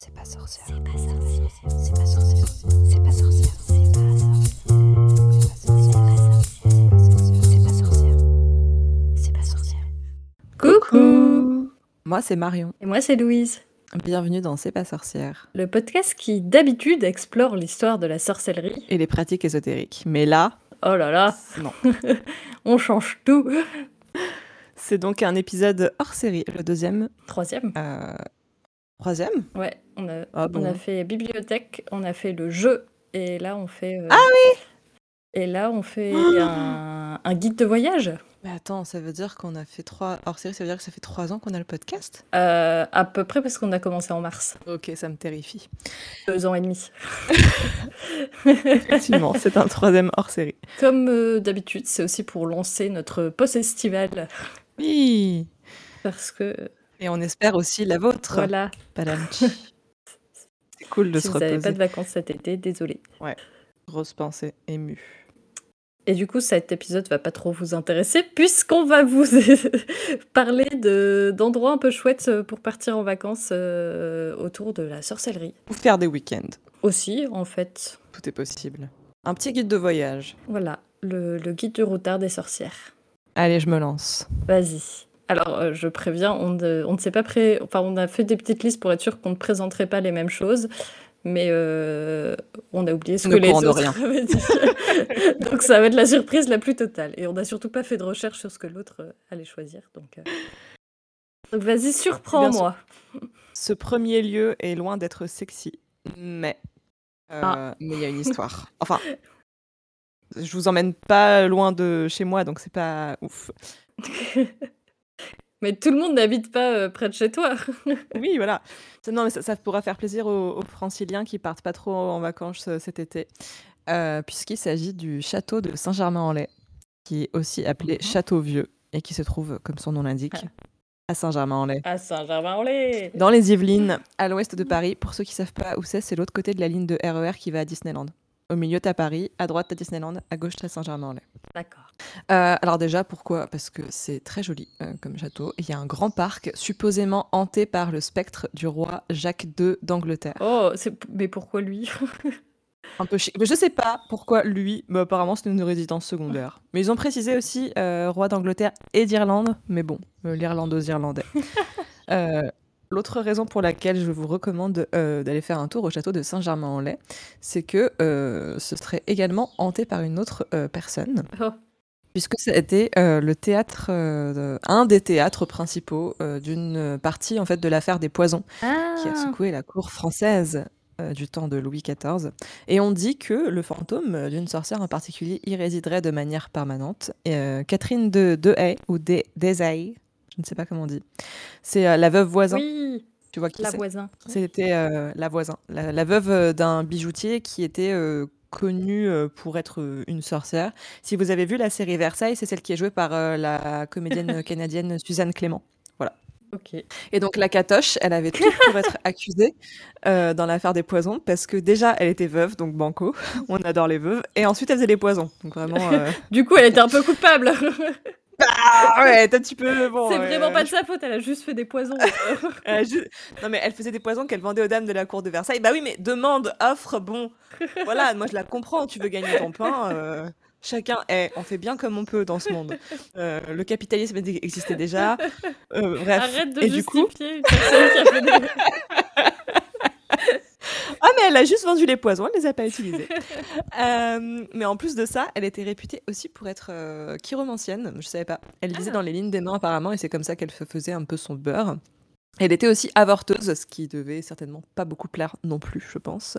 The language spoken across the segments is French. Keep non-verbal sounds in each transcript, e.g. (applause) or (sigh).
C'est pas sorcière. C'est pas sorcière. C'est pas sorcière. C'est pas sorcière. C'est pas sorcière. C'est pas sorcière. Coucou Moi, c'est Marion. Et moi, c'est Louise. Bienvenue dans C'est pas sorcière. Le podcast qui, d'habitude, explore l'histoire de la sorcellerie. Et les pratiques ésotériques. Mais là, Oh là là non. (laughs) On change tout c'est donc un épisode hors série, le deuxième. Troisième Euh... Troisième? Ouais, on a, Ah on bon a fait bibliothèque, on a fait le jeu, et là, on fait... euh, Ah oui Et là, on fait un, un guide de voyage. Mais attends, ça veut dire qu'on a fait trois hors série, ça veut dire que ça fait trois ans qu'on a le podcast? Euh, à peu près parce qu'on a commencé en mars. Ok, ça me terrifie. Deux ans et demi. (laughs) Effectivement, c'est un troisième hors série. Comme euh, d'habitude, c'est aussi pour lancer notre post-estival. Oui Parce que, Et on espère aussi la vôtre. voilà, Padamchi. (laughs) C'est cool de si se vous n'avez pas de vacances cet été, désolé. Grosse pensée émue. Et du coup, cet épisode va pas trop vous intéresser (laughs) puisqu'on va vous (laughs) parler de- d'endroits un peu chouettes pour partir en vacances euh, autour de la sorcellerie. Ou faire des week-ends. Aussi, en fait, Tout est possible. Un petit guide de voyage. voilà, le, le guide du routard des sorcières. Allez, je me lance. Vas-y. Alors, euh, je préviens, on ne, on ne s'est pas pré... Enfin, on a fait des petites listes pour être sûr qu'on ne présenterait pas les mêmes choses. Mais euh, on a oublié ce On que les autres rien. (laughs) avaient dit. donc ça va être la surprise la plus totale. Et on n'a surtout pas fait de recherche sur ce que l'autre euh, allait choisir. Donc, euh. donc vas-y, surprends-moi. Ce premier lieu est loin d'être sexy, mais euh, Ah. mais il y a une histoire. Enfin, je vous emmène pas loin de chez moi, donc c'est pas ouf. (laughs) Mais tout le monde n'habite pas euh, près de chez toi. (laughs) Oui, voilà. Non, mais ça, ça pourra faire plaisir aux, aux Franciliens qui partent pas trop en vacances euh, cet été, euh, puisqu'il s'agit du château de Saint-Germain-en-Laye, qui est aussi appelé Mhm. Château Vieux et qui se trouve, comme son nom l'indique, Ah. à Saint-Germain-en-Laye. À Saint-Germain-en-Laye. Dans les Yvelines, à l'ouest de Paris. Pour ceux qui savent pas où c'est, c'est l'autre côté de la ligne de RER qui va à Disneyland. Au milieu, t'as Paris, à droite, t'as Disneyland, à gauche, t'as Saint-Germain-en-Laye. D'accord. Euh, alors déjà, pourquoi? Parce que c'est très joli euh, comme château. Il y a un grand parc supposément hanté par le spectre du roi Jacques II d'Angleterre. Oh, mais pourquoi lui? Un peu chic. Mais je sais pas pourquoi lui, mais apparemment c'est une résidence secondaire. (laughs) Mais ils ont précisé aussi euh, roi d'Angleterre et d'Irlande, mais bon, l'Irlande aux Irlandais. (laughs) L'autre raison pour laquelle je vous recommande euh, d'aller faire un tour au château de Saint-Germain-en-Laye, c'est que euh, ce serait également hanté par une autre euh, personne, Oh. puisque c'était le théâtre, de- un des théâtres principaux d'une partie en fait de l'affaire des poisons qui a Ah, secoué la cour française du temps de Louis XIV. Et on dit que le fantôme d'une sorcière en particulier y résiderait de manière permanente. Et, Catherine de Dehaye, ou de Desailles, je ne sais pas comment on dit, c'est euh, la veuve voisin. oui, Tu vois qui la c'est? voisin. C'était euh, la voisin, la, la veuve euh, d'un bijoutier qui était euh, connue euh, pour être une sorcière. Si vous avez vu la série Versailles, c'est celle qui est jouée par euh, la comédienne (laughs) canadienne Suzanne Clément. Ok. Et donc la catoche, elle avait tout pour être (laughs) accusée euh, dans l'affaire des poisons parce que déjà elle était veuve, donc banco, on adore les veuves, et ensuite elle faisait les poisons. Donc vraiment. (laughs) Du coup, elle était un peu coupable. Ah ouais, un petit peu (laughs) bon. c'est euh, vraiment pas de sa faute, elle a juste fait des poisons. (laughs) Non mais elle faisait des poisons qu'elle vendait aux dames de la cour de Versailles. Bah oui, mais demande, offre, bon, voilà, moi je la comprends. Tu veux gagner ton pain. euh, Chacun, eh, on fait bien comme on peut dans ce monde. Euh, le capitalisme existait déjà. Euh, bref. Arrête de et du coup, justifier une personne qui a fait des... (laughs) (laughs) Ah, mais elle a juste vendu les poisons, elle les a pas utilisés. (laughs) Euh, mais en plus de ça, elle était réputée aussi pour être euh, chiromancienne. Je savais pas. Elle lisait Ah. dans les lignes des mains apparemment, et c'est comme ça qu'elle se faisait un peu son beurre. Elle était aussi avorteuse, ce qui devait certainement pas beaucoup plaire non plus, je pense.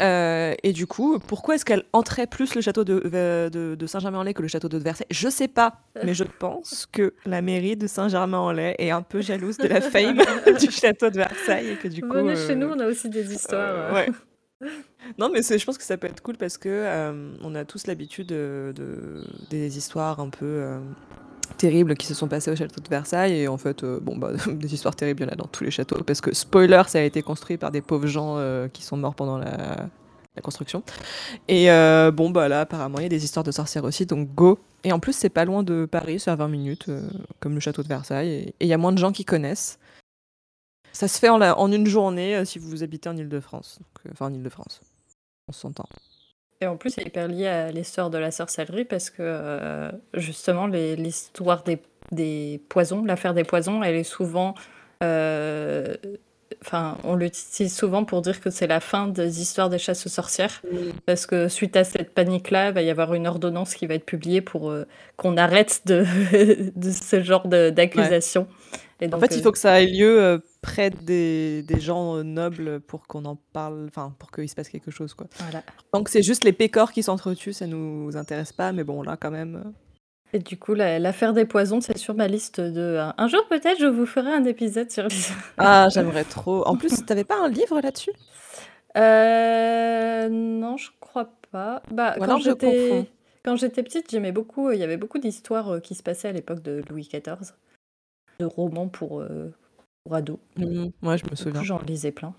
Euh, et du coup, pourquoi est-ce qu'elle entrait plus le château de, euh, de, de Saint-Germain-en-Laye que le château de Versailles? Je sais pas, mais je pense que la mairie de Saint-Germain-en-Laye est un peu jalouse de la (laughs) fame (laughs) du château de Versailles et que du coup. Venez chez euh, nous, on a aussi des histoires. euh, ouais. Non, mais je pense que ça peut être cool parce que euh, on a tous l'habitude de, de- des histoires un peu euh, terribles qui se sont passées au château de Versailles. Et en fait, euh, bon, bah, (laughs) des histoires terribles, il y en a dans tous les châteaux. Parce que, spoiler, ça a été construit par des pauvres gens euh, qui sont morts pendant la, construction. Et euh, bon, bah là, apparemment, il y a des histoires de sorcières aussi, donc go. Et en plus, c'est pas loin de Paris, c'est à 20 minutes, comme le château de Versailles. Et il y a moins de gens qui connaissent. Ça se fait en, une journée si vous habitez en Ile-de-France. Enfin, en Ile-de-France. On s'entend. Et en plus, c'est hyper lié à l'histoire de la sorcellerie parce que euh, justement, l'histoire des, des poisons, l'affaire des poisons, elle est souvent. euh, Enfin, on l'utilise souvent pour dire que c'est la fin des histoires des chasses aux sorcières. Parce que suite à cette panique-là, il va y avoir une ordonnance qui va être publiée pour euh, qu'on arrête de, (laughs) de ce genre. Et En fait, il faut que ça ait lieu près des, des gens euh, nobles pour qu'on en parle, enfin, pour qu'il se passe quelque chose, quoi. voilà. Que c'est juste les pécores qui s'entretuent, ça nous intéresse pas, mais bon, là, quand même. euh, Et du coup, la- l'affaire des poisons, c'est sur ma liste de. Un, un jour, peut-être, je vous ferai un épisode sur les. (laughs) Ah, j'aimerais trop. En plus, t'avais pas un livre là-dessus? Euh, non, je crois pas. Bah, Ou quand alors je j'étais confonds. quand j'étais petite, j'aimais beaucoup. Il y avait beaucoup d'histoires euh, qui se passaient à l'époque de Louis XIV, de romans pour, euh, pour ados. Ouais, je me souviens. j'en lisais plein.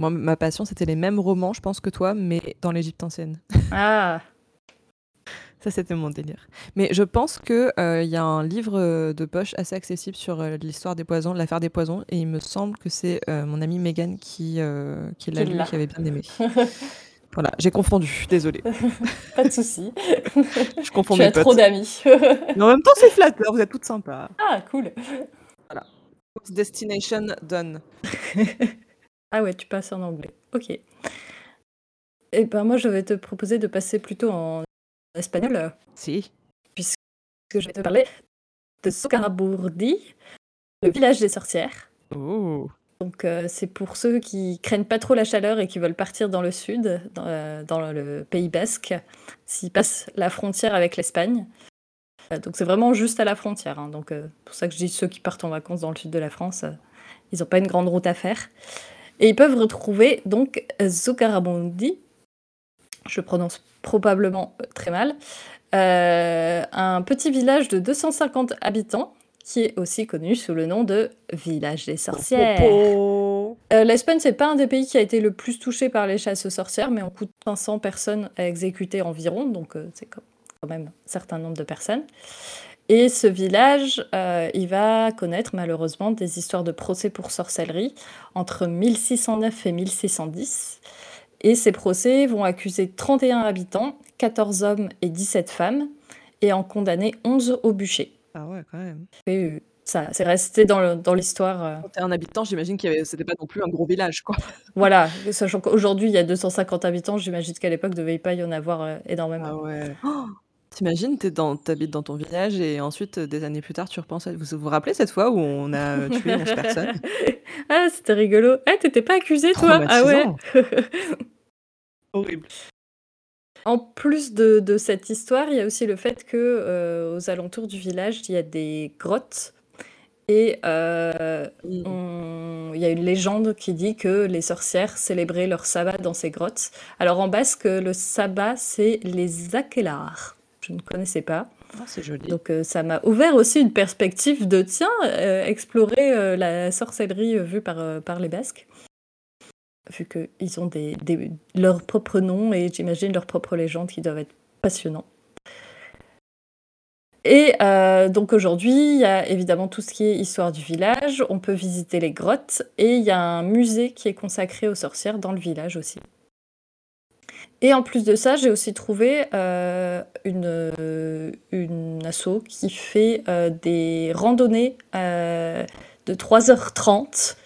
Moi, ma passion, c'était les mêmes romans, je pense que toi, mais dans l'Égypte ancienne. Ah, (laughs) Ça, c'était mon délire. Mais je pense qu'il il y a un livre euh, de poche assez accessible sur euh, l'histoire des poisons, l'affaire des poisons, et il me semble que c'est euh, mon amie Megan qui, euh, qui l'a lu, qui avait bien aimé. (laughs) voilà, j'ai confondu, désolée. (laughs) pas de souci. Je confonds tu mes as trop potes. d'amis. Mais en même temps, c'est flatteur, vous êtes toutes sympas. ah, cool. Destination done. (laughs) Ah ouais, tu passes en anglais. Ok. Et ben moi, je vais te proposer de passer plutôt en espagnol. Si. que je vais te parler de Sokaraburdi, le village des sorcières. Oh. Donc euh, c'est pour ceux qui craignent pas trop la chaleur et qui veulent partir dans le sud, dans, euh, dans le Pays Basque, s'ils passent la frontière avec l'Espagne. Euh, donc c'est vraiment juste à la frontière. hein. Donc euh, pour ça que je dis ceux qui partent en vacances dans le sud de la France, euh, ils n'ont pas une grande route à faire. Et ils peuvent retrouver donc je prononce probablement très mal, euh, un petit village de 250 habitants qui est aussi connu sous le nom de village des sorcières. Euh, L'Espagne, c'est pas un des pays qui a été le plus touché par les chasses aux sorcières, mais on coûte 500 personnes à exécuter environ, donc euh, c'est quand quand même un certain nombre de personnes. Et ce village, euh, il va connaître malheureusement des histoires de procès pour sorcellerie entre 1609 et 1610. Et ces procès vont accuser 31 habitants, 14 hommes et 17 femmes, et en condamner 11 au bûcher. Ah ouais, quand même. Et, euh, ça, c'est resté dans le- dans l'histoire. euh, Quand t'es un habitant, j'imagine que c'était pas non plus un gros village, quoi. (laughs) Voilà, sachant qu'aujourd'hui il y a 250 habitants, j'imagine qu'à l'époque il ne devait pas y en avoir euh, énormément. Ah ouais. Oh T'imagines, t'es dans, t'habites dans ton village et ensuite, euh, des années plus tard, tu repenses à... Vous vous rappelez cette fois où on a euh, tué 11 personnes? (laughs) Ah, c'était rigolo. Ah, t'étais pas accusé toi? Ah ouais Traumatisant. (laughs) Horrible. En plus de, de cette histoire, il y a aussi le fait que euh, aux alentours du village, il y a des grottes et euh, Mm. on- il y a une légende qui dit que les sorcières célébraient leur sabbat dans ces grottes. Alors en basque, le sabbat, c'est les aquelarres. Je ne connaissais pas. Ah, c'est joli. Donc euh, ça m'a ouvert aussi une perspective de, tiens, euh, explorer euh, la sorcellerie vue par, par les Basques. Vu qu'ils ont des, des- leurs propres noms et j'imagine leurs propres légendes qui doivent être passionnants. Et donc aujourd'hui, il y a évidemment tout ce qui est histoire du village. On peut visiter les grottes et il y a un musée qui est consacré aux sorcières dans le village aussi. Et en plus de ça, j'ai aussi trouvé euh, une, euh, une asso qui fait euh, des randonnées euh, de 3h30.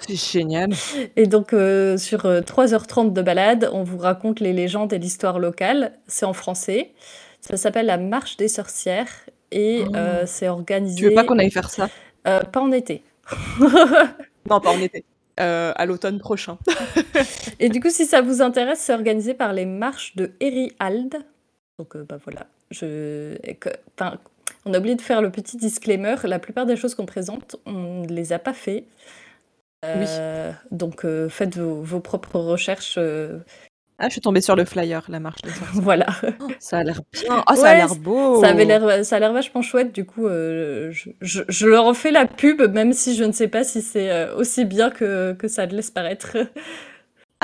C'est génial. Et donc, sur euh, 3h30 de balade, on vous raconte les légendes et l'histoire locale. C'est en français. Ça s'appelle la Marche des sorcières et Oh. c'est organisé. Tu veux pas qu'on aille faire ça? pas en été. Non, pas en été. Euh, à l'automne prochain. (laughs) Et du coup, si ça vous intéresse, c'est organisé par les marches de Hald. Donc, euh, bah voilà. Je... on a oublié de faire le petit disclaimer. La plupart des choses qu'on présente, on ne les a pas fait. Euh, Donc, euh, faites vos, vos propres recherches. Ah, je suis tombée sur le flyer, la marche des (laughs) voilà. Ça a l'air bien. Ah, ça Ouais, a l'air beau. Ça avait l'air, ça a l'air vachement chouette. Du coup, euh, je, je- je leur en fais la pub, même si je ne sais pas si c'est euh, aussi bien que, que ça le laisse paraître. (laughs)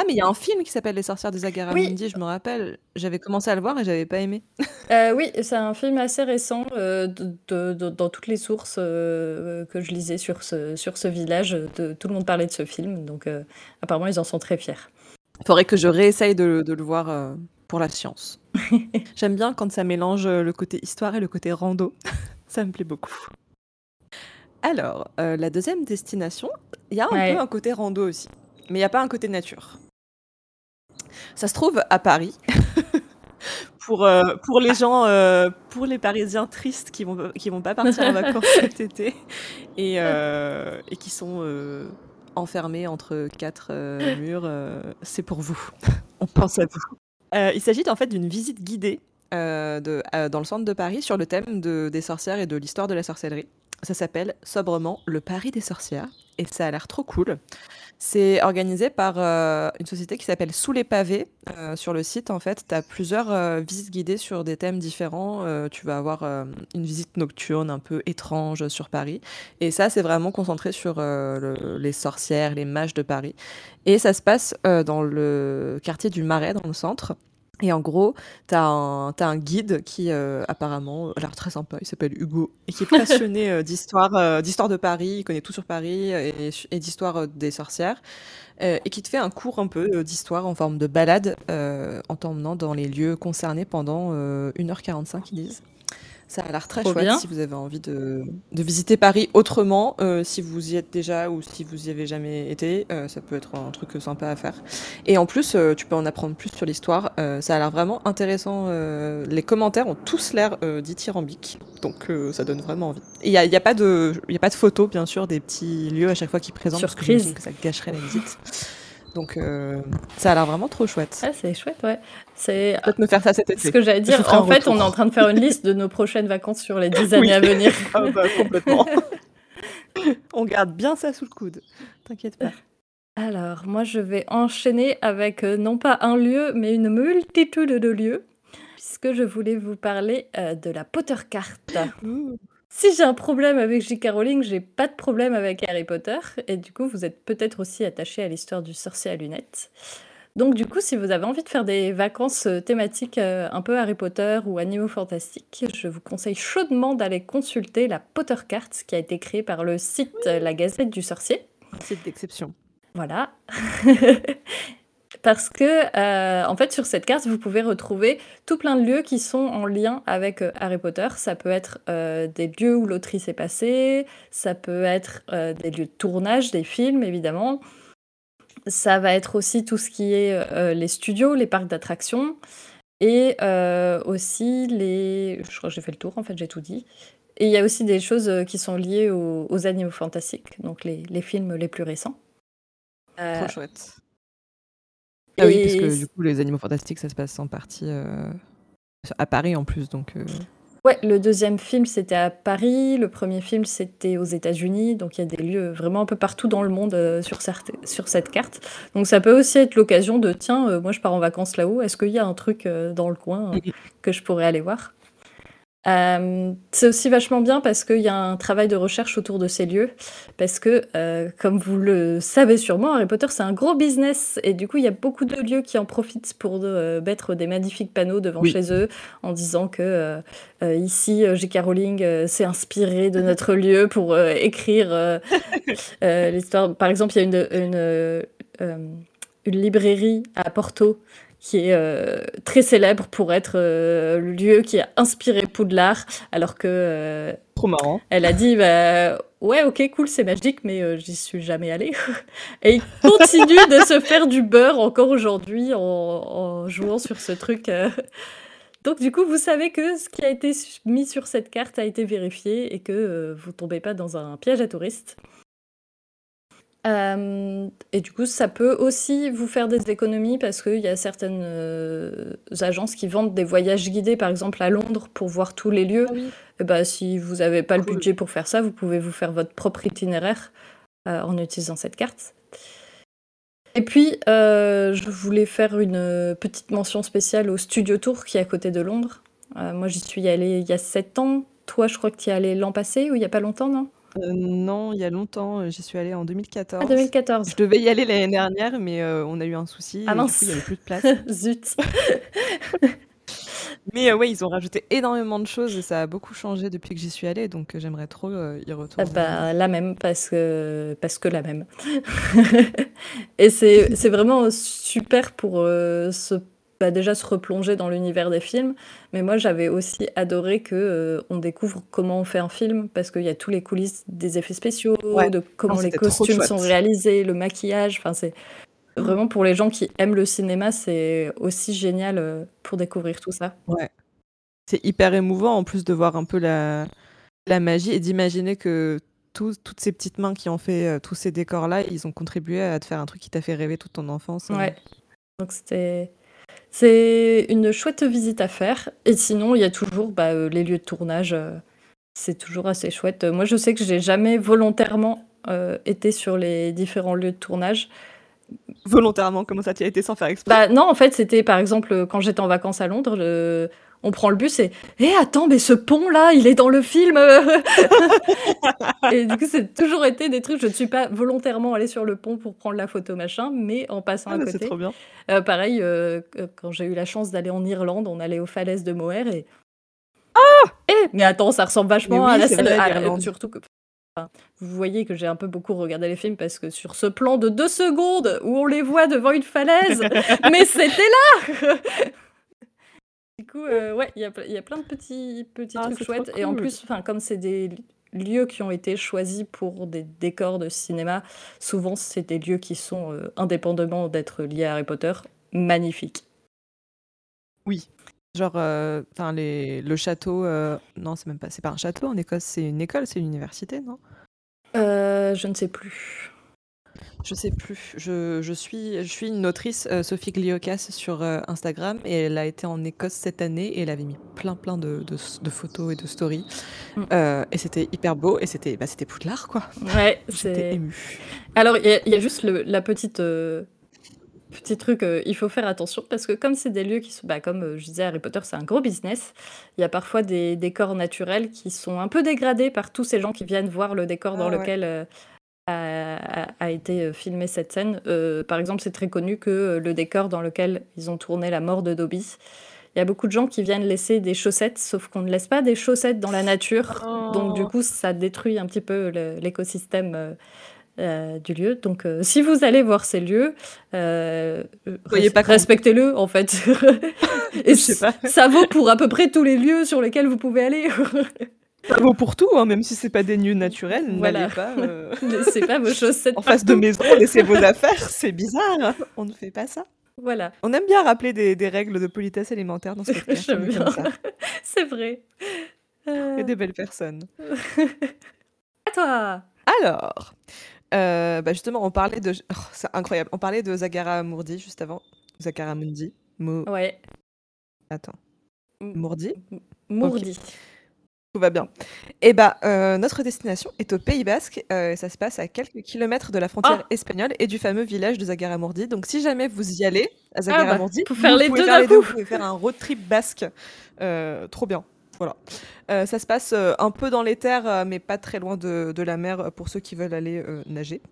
Ah, mais il y a un film qui s'appelle Les sorcières des Agaramundi, je me rappelle. J'avais commencé à le voir et j'avais pas aimé. (laughs) Euh, oui, c'est un film assez récent, euh, de de de dans toutes les sources, euh, que je lisais sur ce sur ce village, de tout le monde parlait de ce film, donc apparemment ils en sont très fiers. Faudrait que je réessaye de de le voir, pour la science. (laughs) J'aime bien quand ça mélange, le côté histoire et le côté rando. (laughs) Ça me plaît beaucoup. Alors, la deuxième destination, il y a un peu un côté rando aussi, mais il y a pas un côté nature. Ça se trouve à Paris. (laughs) pour, euh, pour les gens, euh, pour les Parisiens tristes qui vont, qui vont pas partir en vacances cet été et, euh, et qui sont enfermés entre quatre (laughs) murs, c'est pour vous. On pense à vous. il s'agit en fait d'une visite guidée de, dans le centre de Paris sur le thème de, des sorcières et de l'histoire de la sorcellerie. Ça s'appelle sobrement Le Paris des sorcières et ça a l'air trop cool. C'est organisé par euh, une société qui s'appelle Sous les pavés. Euh, sur le site, en fait, tu as plusieurs euh, visites guidées sur des thèmes différents. tu vas avoir une visite nocturne un peu étrange sur Paris. Et ça, c'est vraiment concentré sur les sorcières, les mages de Paris. Et ça se passe dans le quartier du Marais, dans le centre. Et en gros, tu as, un guide qui, euh, apparemment, a l'air très sympa, il s'appelle Hugo, et qui est passionné euh, d'histoire euh, d'histoire de Paris, il connaît tout sur Paris et, et d'histoire des sorcières, et qui te fait un cours un peu d'histoire en forme de balade, en t'emmenant dans les lieux concernés pendant 1h45, ils disent. Ça a l'air très chouette si vous avez envie de, de visiter Paris autrement. Euh, si vous y êtes déjà ou si vous y avez jamais été, euh, ça peut être un truc sympa à faire. Et en plus, euh, tu peux en apprendre plus sur l'histoire. ça a l'air vraiment intéressant. les commentaires ont tous l'air dithyrambiques, donc ça donne vraiment envie. Il n'y a, y a, pas de, y a pas de photos, bien sûr, des petits lieux à chaque fois qu'ils présentent, Surprise. parce que, que ça gâcherait la visite. Donc euh, ça a l'air vraiment trop chouette. Ah, c'est chouette, ouais. C'est peut-être me faire ça cet été. Ce que j'allais dire, en fait, on est en train de faire une liste de nos prochaines vacances sur les 10 (laughs) années à venir. (laughs) ah bah, complètement. (laughs) on garde bien ça sous le coude. T'inquiète pas. Alors, moi, je vais enchaîner avec euh, non pas un lieu, mais une multitude de lieux, puisque je voulais vous parler euh, de la Potter Carte. Si j'ai un problème avec J.K. Rowling, j'ai pas de problème avec Harry Potter. Et du coup, vous êtes peut-être aussi attaché à l'histoire du sorcier à lunettes. Donc du coup, si vous avez envie de faire des vacances euh, thématiques euh, un peu Harry Potter ou animaux fantastiques, je vous conseille chaudement d'aller consulter la Potter Card qui a été créée par le site La Gazette du Sorcier. Un site d'exception. Voilà. (laughs) Parce que, euh, en fait, sur cette carte, vous pouvez retrouver tout plein de lieux qui sont en lien avec euh, Harry Potter. Ça peut être euh, des lieux où l'autrice est passée, ça peut être des lieux de tournage, des films, évidemment. Ça va être aussi tout ce qui est les studios, les parcs d'attractions, et aussi les... Je crois que j'ai fait le tour, en fait, j'ai tout dit. Et il y a aussi des choses qui sont liées aux, animaux fantastiques, donc les, les, films les plus récents. Trop chouette. Ah oui, parce que du coup, les animaux fantastiques, ça se passe en partie euh, à Paris en plus, donc. Euh. Ouais, le deuxième film c'était à Paris, le premier film c'était aux États-Unis, donc il y a des lieux vraiment un peu partout dans le monde euh, sur, cette, sur cette carte. Donc ça peut aussi être l'occasion de tiens, moi je pars en vacances là-haut, est-ce qu'il y a un truc dans le coin que je pourrais aller voir? Euh, c'est aussi vachement bien parce qu'il y a un travail de recherche autour de ces lieux. Parce que, euh, comme vous le savez sûrement, Harry Potter, c'est un gros business. Et du coup, il y a beaucoup de lieux qui en profitent pour euh, mettre des magnifiques panneaux devant chez eux en disant que ici, J.K. Rowling s'est inspiré de (laughs) notre lieu pour écrire l'histoire. Par exemple, il y a une, une, une librairie à Porto qui est euh, très célèbre pour être euh, le lieu qui a inspiré Poudlard, alors que euh, trop marrant. Elle a dit bah, ouais ok cool c'est magique mais j'y suis jamais allée (laughs) et il continue de se faire du beurre encore aujourd'hui en, en, jouant sur ce truc. Donc du coup vous savez que ce qui a été mis sur cette carte a été vérifié et que vous tombez pas dans un piège à touristes. Euh, et du coup, ça peut aussi vous faire des économies parce qu'il y a certaines euh, agences qui vendent des voyages guidés, par exemple à Londres, pour voir tous les lieux. Ah et bah, si vous n'avez pas le budget pour faire ça, vous pouvez vous faire votre propre itinéraire euh, en utilisant cette carte. Et puis, je voulais faire une petite mention spéciale au Studio Tour qui est à côté de Londres. moi, j'y suis allée il y a 7 ans. Toi, je crois que tu y es allé l'an passé ou il n'y a pas longtemps, non? Heu, non, il y a longtemps, heu, j'y suis allée en Ah 2014. 2014. Je devais y aller l'année dernière, mais heu, on a eu un souci Ah et du coup, il mince! y avait plus de place. (laughs) Zut! (laughs) Mais heu, ouais, ils ont rajouté énormément de choses et ça a beaucoup changé depuis que j'y suis allée, donc heu, j'aimerais trop, heu, y Ah retourner. bah, la même parce que parce que la même. (laughs) Et c'est c'est vraiment super pour, heu, se bah, déjà se replonger dans l'univers des films, mais moi j'avais aussi adoré que, heu, on découvre comment on fait un film parce qu'il y a tous les coulisses des effets spéciaux, Ouais. de Non, comment les costumes sont réalisés, le maquillage, enfin c'est vraiment pour les gens qui aiment le cinéma, c'est aussi génial, heu, pour découvrir tout ça. Ouais. C'est hyper émouvant en plus de voir un peu la la magie et d'imaginer que tous toutes ces petites mains qui ont fait, heu, tous ces décors-là, ils ont contribué à te faire un truc qui t'a fait rêver toute ton enfance, heu. Ouais. Donc c'était c'est une chouette visite à faire et sinon il y a toujours, bah, heu, les lieux de tournage, heu, c'est toujours assez chouette. Moi je sais que j'ai jamais volontairement, heu, été sur les différents lieux de tournage. Volontairement? Comment ça, tu y as été sans faire exprès? Bah, non, en fait, c'était par exemple, quand j'étais en vacances à Londres, on prend le bus et: «Eh attends, mais ce pont-là, il est dans le film, heu!» (laughs) et du coup, c'est toujours été des trucs je ne suis pas volontairement allée sur le pont pour prendre la photo machin, mais en passant Ah à c'est trop côté. bien. Heu, pareil, heu, q quand j'ai eu la chance d'aller en Irlande, on allait aux falaises de Moher et Ah! Eh! Mais attends, ça ressemble vachement oui, à la scène à surtout que enfin, vous voyez que j'ai un peu beaucoup regardé les films parce que sur ce plan de 2 secondes où on les voit devant une falaise, (laughs) mais c'était là! Du coup, heu, ouais, il y a y plein de petits petits Ah, trucs chouettes et en plus, comme c'est des lieux qui ont été choisis pour des décors de cinéma, souvent c'est des lieux qui sont, heu, indépendamment d'être liés à Harry Potter, magnifiques. Oui. Genre, les le château, heu non, c'est même pas c'est pas un château en Écosse, c'est une école, c'est une université, non? Je ne sais plus. Je sais plus. Je je suis je suis une autrice, heu, Sophie Gliokas sur, heu, Instagram et elle a été en Écosse cette année et elle avait mis plein, plein de de photos et de stories, Mmh. heu et c'était hyper beau et c'était, bah, c'était Poudlard, quoi. Ouais, (laughs) J'étais émue. alors il y a il y a juste le la petite, petit truc, il faut faire attention parce que comme c'est des lieux qui sont bah, comme, je disais Harry Potter, c'est un gros business. Il y a parfois des décors naturels qui sont un peu dégradés par tous ces gens qui viennent voir le décor dans Ah ouais. lequel, a été, heu, filmée cette scène. Heu, par exemple, c'est très connu que, heu, le décor dans lequel ils ont tourné la mort de Dobby, il y a beaucoup de gens qui viennent laisser des chaussettes, sauf qu'on ne laisse pas des chaussettes dans la nature. Donc du Oh! coup, ça détruit un petit peu l'écosystème, du lieu. Donc si vous allez voir ces lieux, res respectez-le, en fait. (laughs) Je Et sais ç pas. ça vaut pour à peu près tous les lieux sur lesquels vous pouvez aller. (laughs) Ça vaut pour tout, hein, même si c'est pas des lieux naturels, n'allez Voilà. pas, heu, (laughs) Laissez pas vos chaussettes (laughs) en face de maisons, laissez vos affaires, c'est bizarre, on ne fait pas ça. Voilà. On aime bien rappeler des des règles de politesse élémentaire dans ce (laughs) podcast. C'est vrai. Heu des belles personnes. À toi! Alors, heu, bah, justement, on parlait de oh, c'est incroyable, on parlait de Zagara Mourdi juste avant. Zagara Mundi, Mo Ouais. attends, Mourdi? Mourdi. Tout va bien. Et bah, heu, notre destination est au Pays basque, heu, ça se passe à quelques kilomètres de la frontière Ah! espagnole et du fameux village de Zagara Mourdi. Donc si jamais vous y allez, à Ah bah, pour vous les pouvez 2 faire d'un les 2, coup! vous pouvez faire un road trip basque, heu, trop bien, voilà. Ça se passe, un peu dans les terres, mais pas très loin de de la mer, pour ceux qui veulent aller, nager.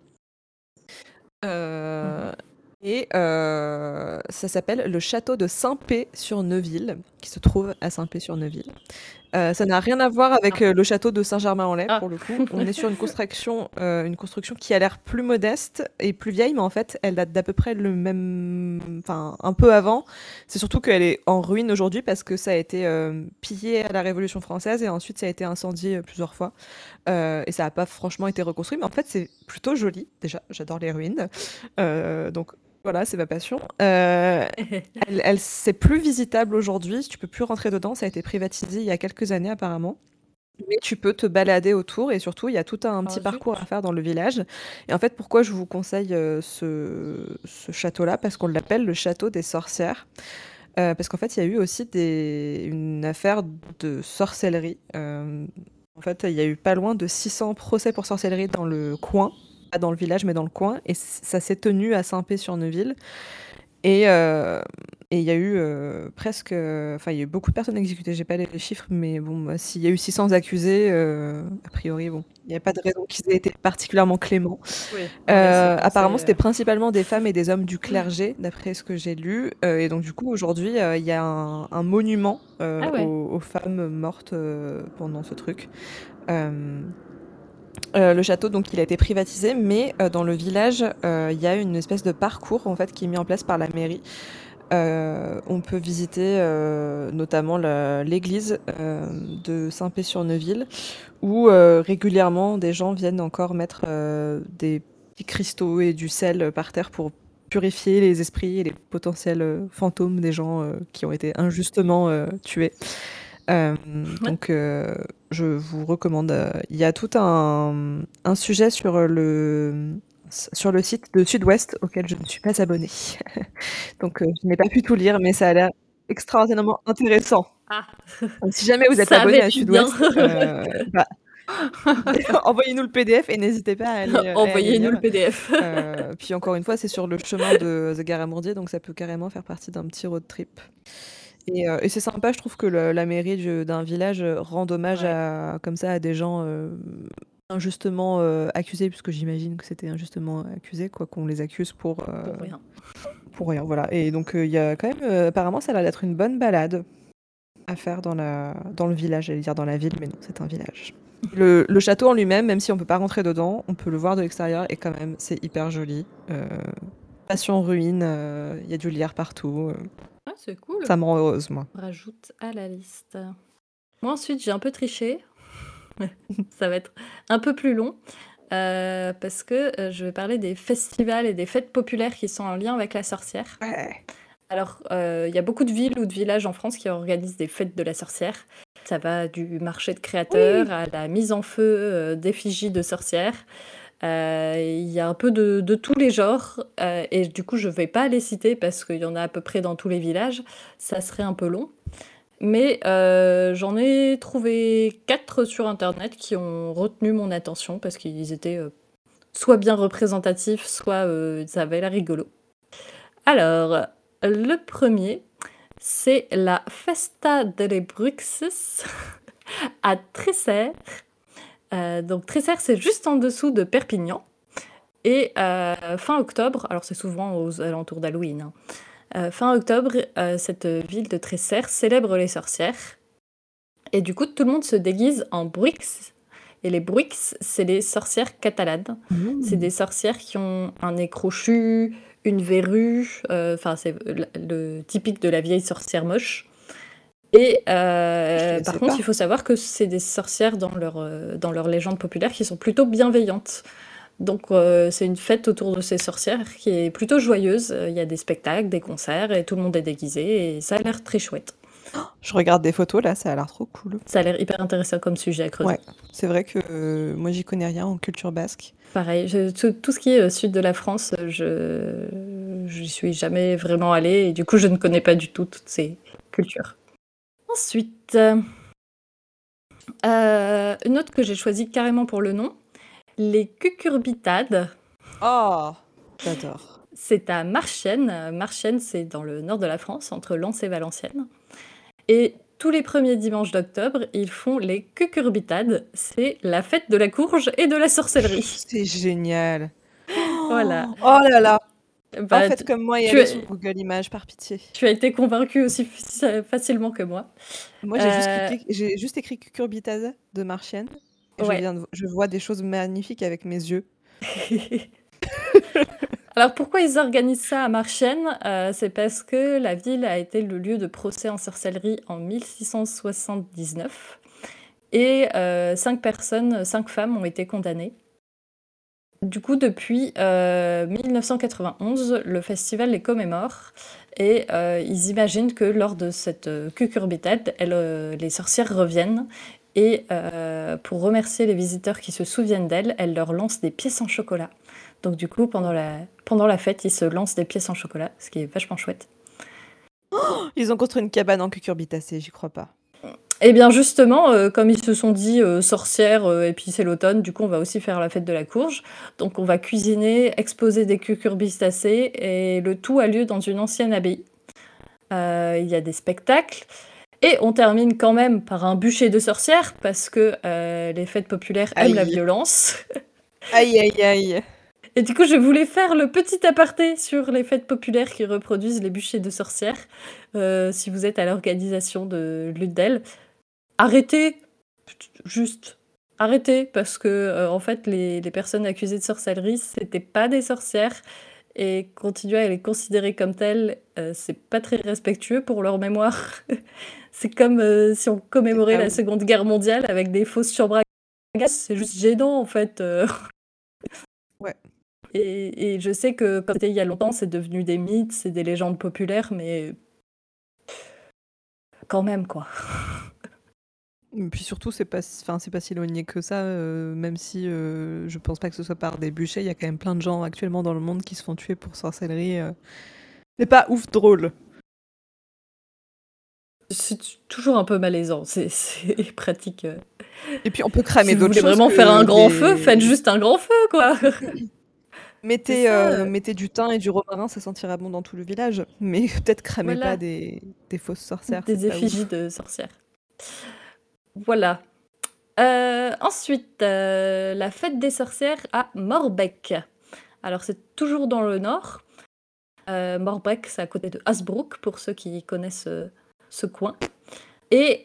Mmh Heu mh. et ça s'appelle le château de Saint-Pé-sur-Neuville, qui se trouve à Saint-Pé-sur-Neuville. Heu, ça n'a rien à voir avec, heu, le château de Saint-Germain-en-Laye, Ah. pour le coup. On est sur une construction, heu, une construction qui a l'air plus modeste et plus vieille, mais en fait, elle date d'à peu près le même enfin, un peu avant. C'est surtout qu'elle est en ruine aujourd'hui parce que ça a été, pillé à la Révolution française et ensuite ça a été incendié, plusieurs fois. Et ça a pas franchement été reconstruit, mais en fait, c'est plutôt joli, déjà, j'adore les ruines. Donc voilà, c'est ma passion. Heu, (laughs) elle elle c'est plus visitable aujourd'hui, tu peux plus rentrer dedans, ça a été privatisé il y a quelques années apparemment. Mais tu peux te balader autour et surtout, il y a tout un Oh petit parcours à faire dans le village. Et en fait, pourquoi je vous conseille, heu, ce ce château-là? Parce qu'on l'appelle le château des sorcières. Heu, parce qu'en fait, il y a eu aussi des une affaire de sorcellerie. En fait, il y a eu pas loin de 600 procès pour sorcellerie dans le coin, pas dans le village, mais dans le coin et ça s'est tenu à Saint-Pé-sur-Neuville et heu, et il y a eu, heu, presque, enfin, il y a eu beaucoup de personnes exécutées. J'ai pas les chiffres, mais bon, bah, s'il y a eu 600 accusés, heu, a priori, bon, il y a pas de raison qu'ils aient été particulièrement cléments. Oui, apparemment, c'était principalement des femmes et des hommes du clergé, d'après ce que j'ai lu, et donc du coup, aujourd'hui, il y a un un monument, ah ouais. aux aux femmes mortes, pendant ce truc. Heu, le château, donc il a été privatisé, mais heu, dans le village, heu, il y a une espèce de parcours, en fait, qui est mis en place par la mairie. On peut visiter, notamment l'église, de Saint-Pé-sur-Neuville où, régulièrement des gens viennent encore mettre, des petits cristaux et du sel, par terre pour purifier les esprits et les potentiels, fantômes des gens, qui ont été injustement, tués. Ouais. donc heu, je vous recommande, heu, il y a tout un, un sujet sur, le, sur le site de Sud-Ouest auquel je ne suis pas abonnée. (laughs) Donc je n'ai pas pu tout lire, mais ça a l'air extraordinairement intéressant. Ah! Donc si jamais vous êtes Ça abonné avait à du bien. Sud-Ouest, (laughs) bah, (laughs) envoyez-nous le PDF et n'hésitez pas à aller, à Envoyez-nous le lire. PDF. Puis encore une fois, c'est sur le chemin de The Garamourdier, donc ça peut carrément faire partie d'un petit road trip. Et heu, et c'est sympa, je trouve que le la mairie du d'un village, heu, rende hommage Ouais. à comme ça à des gens, heu, injustement, heu, accusés, puisque j'imagine que c'était injustement accusé, quoi, qu'on les accuse pour, heu, Pour rien. pour rien, voilà. Et donc heu, il y a quand même, heu, apparemment ça a l'air d'être une bonne balade à faire dans la dans le village, j'allais dire dans la ville, mais non, c'est un village. (laughs) Le le château en lui-même, même si on peut pas rentrer dedans, on peut le voir de l'extérieur et quand même, c'est hyper joli. Heu, station ruine, heu, il y a du lierre partout, heu, c'est cool. ça me rend heureuse, moi. Rajoute à la liste. Moi, ensuite, j'ai un peu triché. (laughs) Ça va être un peu plus long, heu, parce que, heu, je vais parler des festivals et des fêtes populaires qui sont en lien avec la sorcière. Ouais. Alors, heu, il y a beaucoup de villes ou de villages en France qui organisent des fêtes de la sorcière. Ça va du marché de créateurs Oui! à la mise en feu, d'effigies de sorcières. Heu, il y a un peu de tous les genres, heu, et du coup, je vais pas les citer parce qu'il y en a à peu près dans tous les villages. Ça serait un peu long. Mais heu, j'en ai trouvé 4 sur internet qui ont retenu mon attention parce qu'ils étaient, soit bien représentatifs, soit, heu, ça avait l'air rigolo. Alors, le premier, c'est la Festa delle Bruxes (laughs) à Tresserre. Heu, donc Tresserre, c'est juste en dessous de Perpignan et heu, fin octobre, alors c'est souvent aux alentours d'Halloween, hein. Heu, fin octobre, cette ville de Tresserre célèbre les sorcières et du coup, tout le monde se déguise en Bruix et les Bruix, c'est les sorcières catalanes. C'est Mmh. des sorcières qui ont un nez crochu, une verrue, enfin, c'est le le typique de la vieille sorcière moche et connaissais par contre, pas. il faut savoir que c'est des sorcières dans leur, heu, dans leur légende populaire qui sont plutôt bienveillantes. Donc heu, c'est une fête autour de ces sorcières qui est plutôt joyeuse. Il y a des spectacles, des concerts et tout le monde est déguisé et ça a l'air très chouette. Je regarde des photos là, ça a l'air trop cool. Ça a l'air hyper intéressant comme sujet à creuser. Ouais, c'est vrai que, moi j'y connais rien en culture basque. Pareil, je tout tout ce qui est, sud de la France, je j'y suis jamais vraiment allée et du coup, je ne connais pas du tout toutes ces cultures. Ensuite, heu, une autre que j'ai choisie carrément pour le nom, les cucurbitades. Oh! J'adore. C'est à Marchiennes. Marchiennes, c'est dans le nord de la France, entre Lens et Valenciennes. Et tous les premiers dimanches d'octobre, ils font les cucurbitades. C'est la fête de la courge et de la sorcellerie. C'est génial. Voilà. Oh là là! Bah, faites tu comme moi tu allez es sur Google Images, par pitié. tu as été convaincue aussi facilement que moi. Moi, j'ai juste juste écrit cucurbitades de Marchiennes et je Ouais. viens de je vois des choses magnifiques avec mes yeux. (laughs) (laughs) Alors pourquoi ils organisent ça à Marchiennes? Heu, c'est parce que la ville a été le lieu de procès en sorcellerie en 1679 et heu, 5 personnes, 5 femmes ont été condamnées. Du coup, depuis, heu, 1991, le festival les commémore et heu, ils imaginent que lors de cette, heu, cucurbitade, heu, les sorcières reviennent et pour remercier les visiteurs qui se souviennent d'elles, elles leur lancent des pièces en chocolat. Donc du coup, pendant la pendant la fête, ils se lancent des pièces en chocolat, ce qui est vachement chouette. Ils ont construit une cabane en cucurbitacées, j'y crois pas. Et bien justement, heu, comme ils se sont dit, heu: «Sorcières, heu, et puis c'est l'automne, du coup on va aussi faire la fête de la courge». Donc on va cuisiner, exposer des cucurbitacées et le tout a lieu dans une ancienne abbaye. Euh, il y a des spectacles. Et on termine quand même par un bûcher de sorcières parce que euh, les fêtes populaires aiment la Aïe. violence. Aïe, aïe, aïe. Et du coup, je voulais faire le petit aparté sur les fêtes populaires qui reproduisent les bûchers de sorcières. Euh, si vous êtes à l'organisation de l'une d'elles, arrêtez, juste arrêtez, parce que euh, en fait, les, les personnes accusées de sorcellerie, c'était pas des sorcières. Et continuer à les considérer comme telles, euh, c'est pas très respectueux pour leur mémoire. (laughs) c'est comme euh, si on commémorait pas la. Seconde Guerre mondiale avec des fausses gaz. C'est juste gênant en fait. (laughs) Ouais. Et, et je sais que comme c'était il y a longtemps, c'est devenu des mythes, c'est des légendes populaires, mais quand même quoi. (laughs) Et puis surtout, c'est pas, si- enfin, c'est pas si éloigné que ça, euh, même si euh, je pense pas que ce soit par des bûchers. Il y a quand même plein de gens actuellement dans le monde qui se font tuer pour sorcellerie. euh. C'est pas ouf drôle. C'est toujours un peu malaisant, (laughs) c'est- pratique. euh. Et puis on peut cramer si vous d'autres voulez choses. vraiment faire un grand des- feu, faites juste un grand feu quoi. (laughs) Mettez, ça. euh, mettez du thym et du romarin, ça sentira bon dans tout le village. Mais (laughs) peut-être cramez Voilà. pas des, des fausses sorcières. Des effigies de sorcières. Voilà. Euh, ensuite, euh, la fête des sorcières à Morbeck. Alors, c'est toujours dans le nord. Euh, Morbeck, c'est à côté de Hasbrook, pour ceux qui connaissent ce coin. Et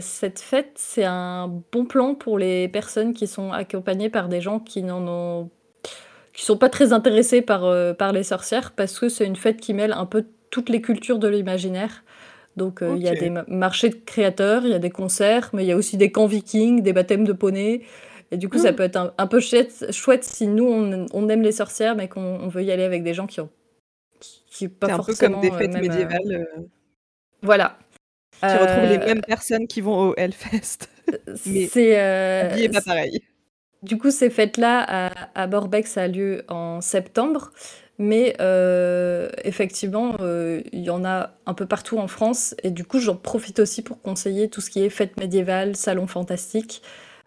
cette fête, c'est un bon plan pour les personnes qui sont accompagnées par des gens qui n'en ont qui sont pas très intéressés par les sorcières parce que c'est une fête qui mêle un peu toutes les cultures de l'imaginaire. Donc euh, il y a des ma- marchés de créateurs, il y a des concerts, mais il y a aussi des camps vikings, des baptêmes de poney. Et du coup, ça Mm. peut être un, un peu chouette, chouette si nous, on, on aime les sorcières, mais qu'on on veut y aller avec des gens qui ont qui, qui pas C'est un peu comme des euh, fêtes même, euh, médiévales euh, voilà. qui retrouvent les mêmes personnes qui vont au Hellfest. (laughs) mais C'est euh, pas pareil. Du coup, ces fêtes-là à, à Borbeck, ça a lieu en septembre. Mais euh, effectivement, euh, il y en a un peu partout en France. Et du coup, j'en profite aussi pour conseiller tout ce qui est fêtes médiévales, salons fantastiques.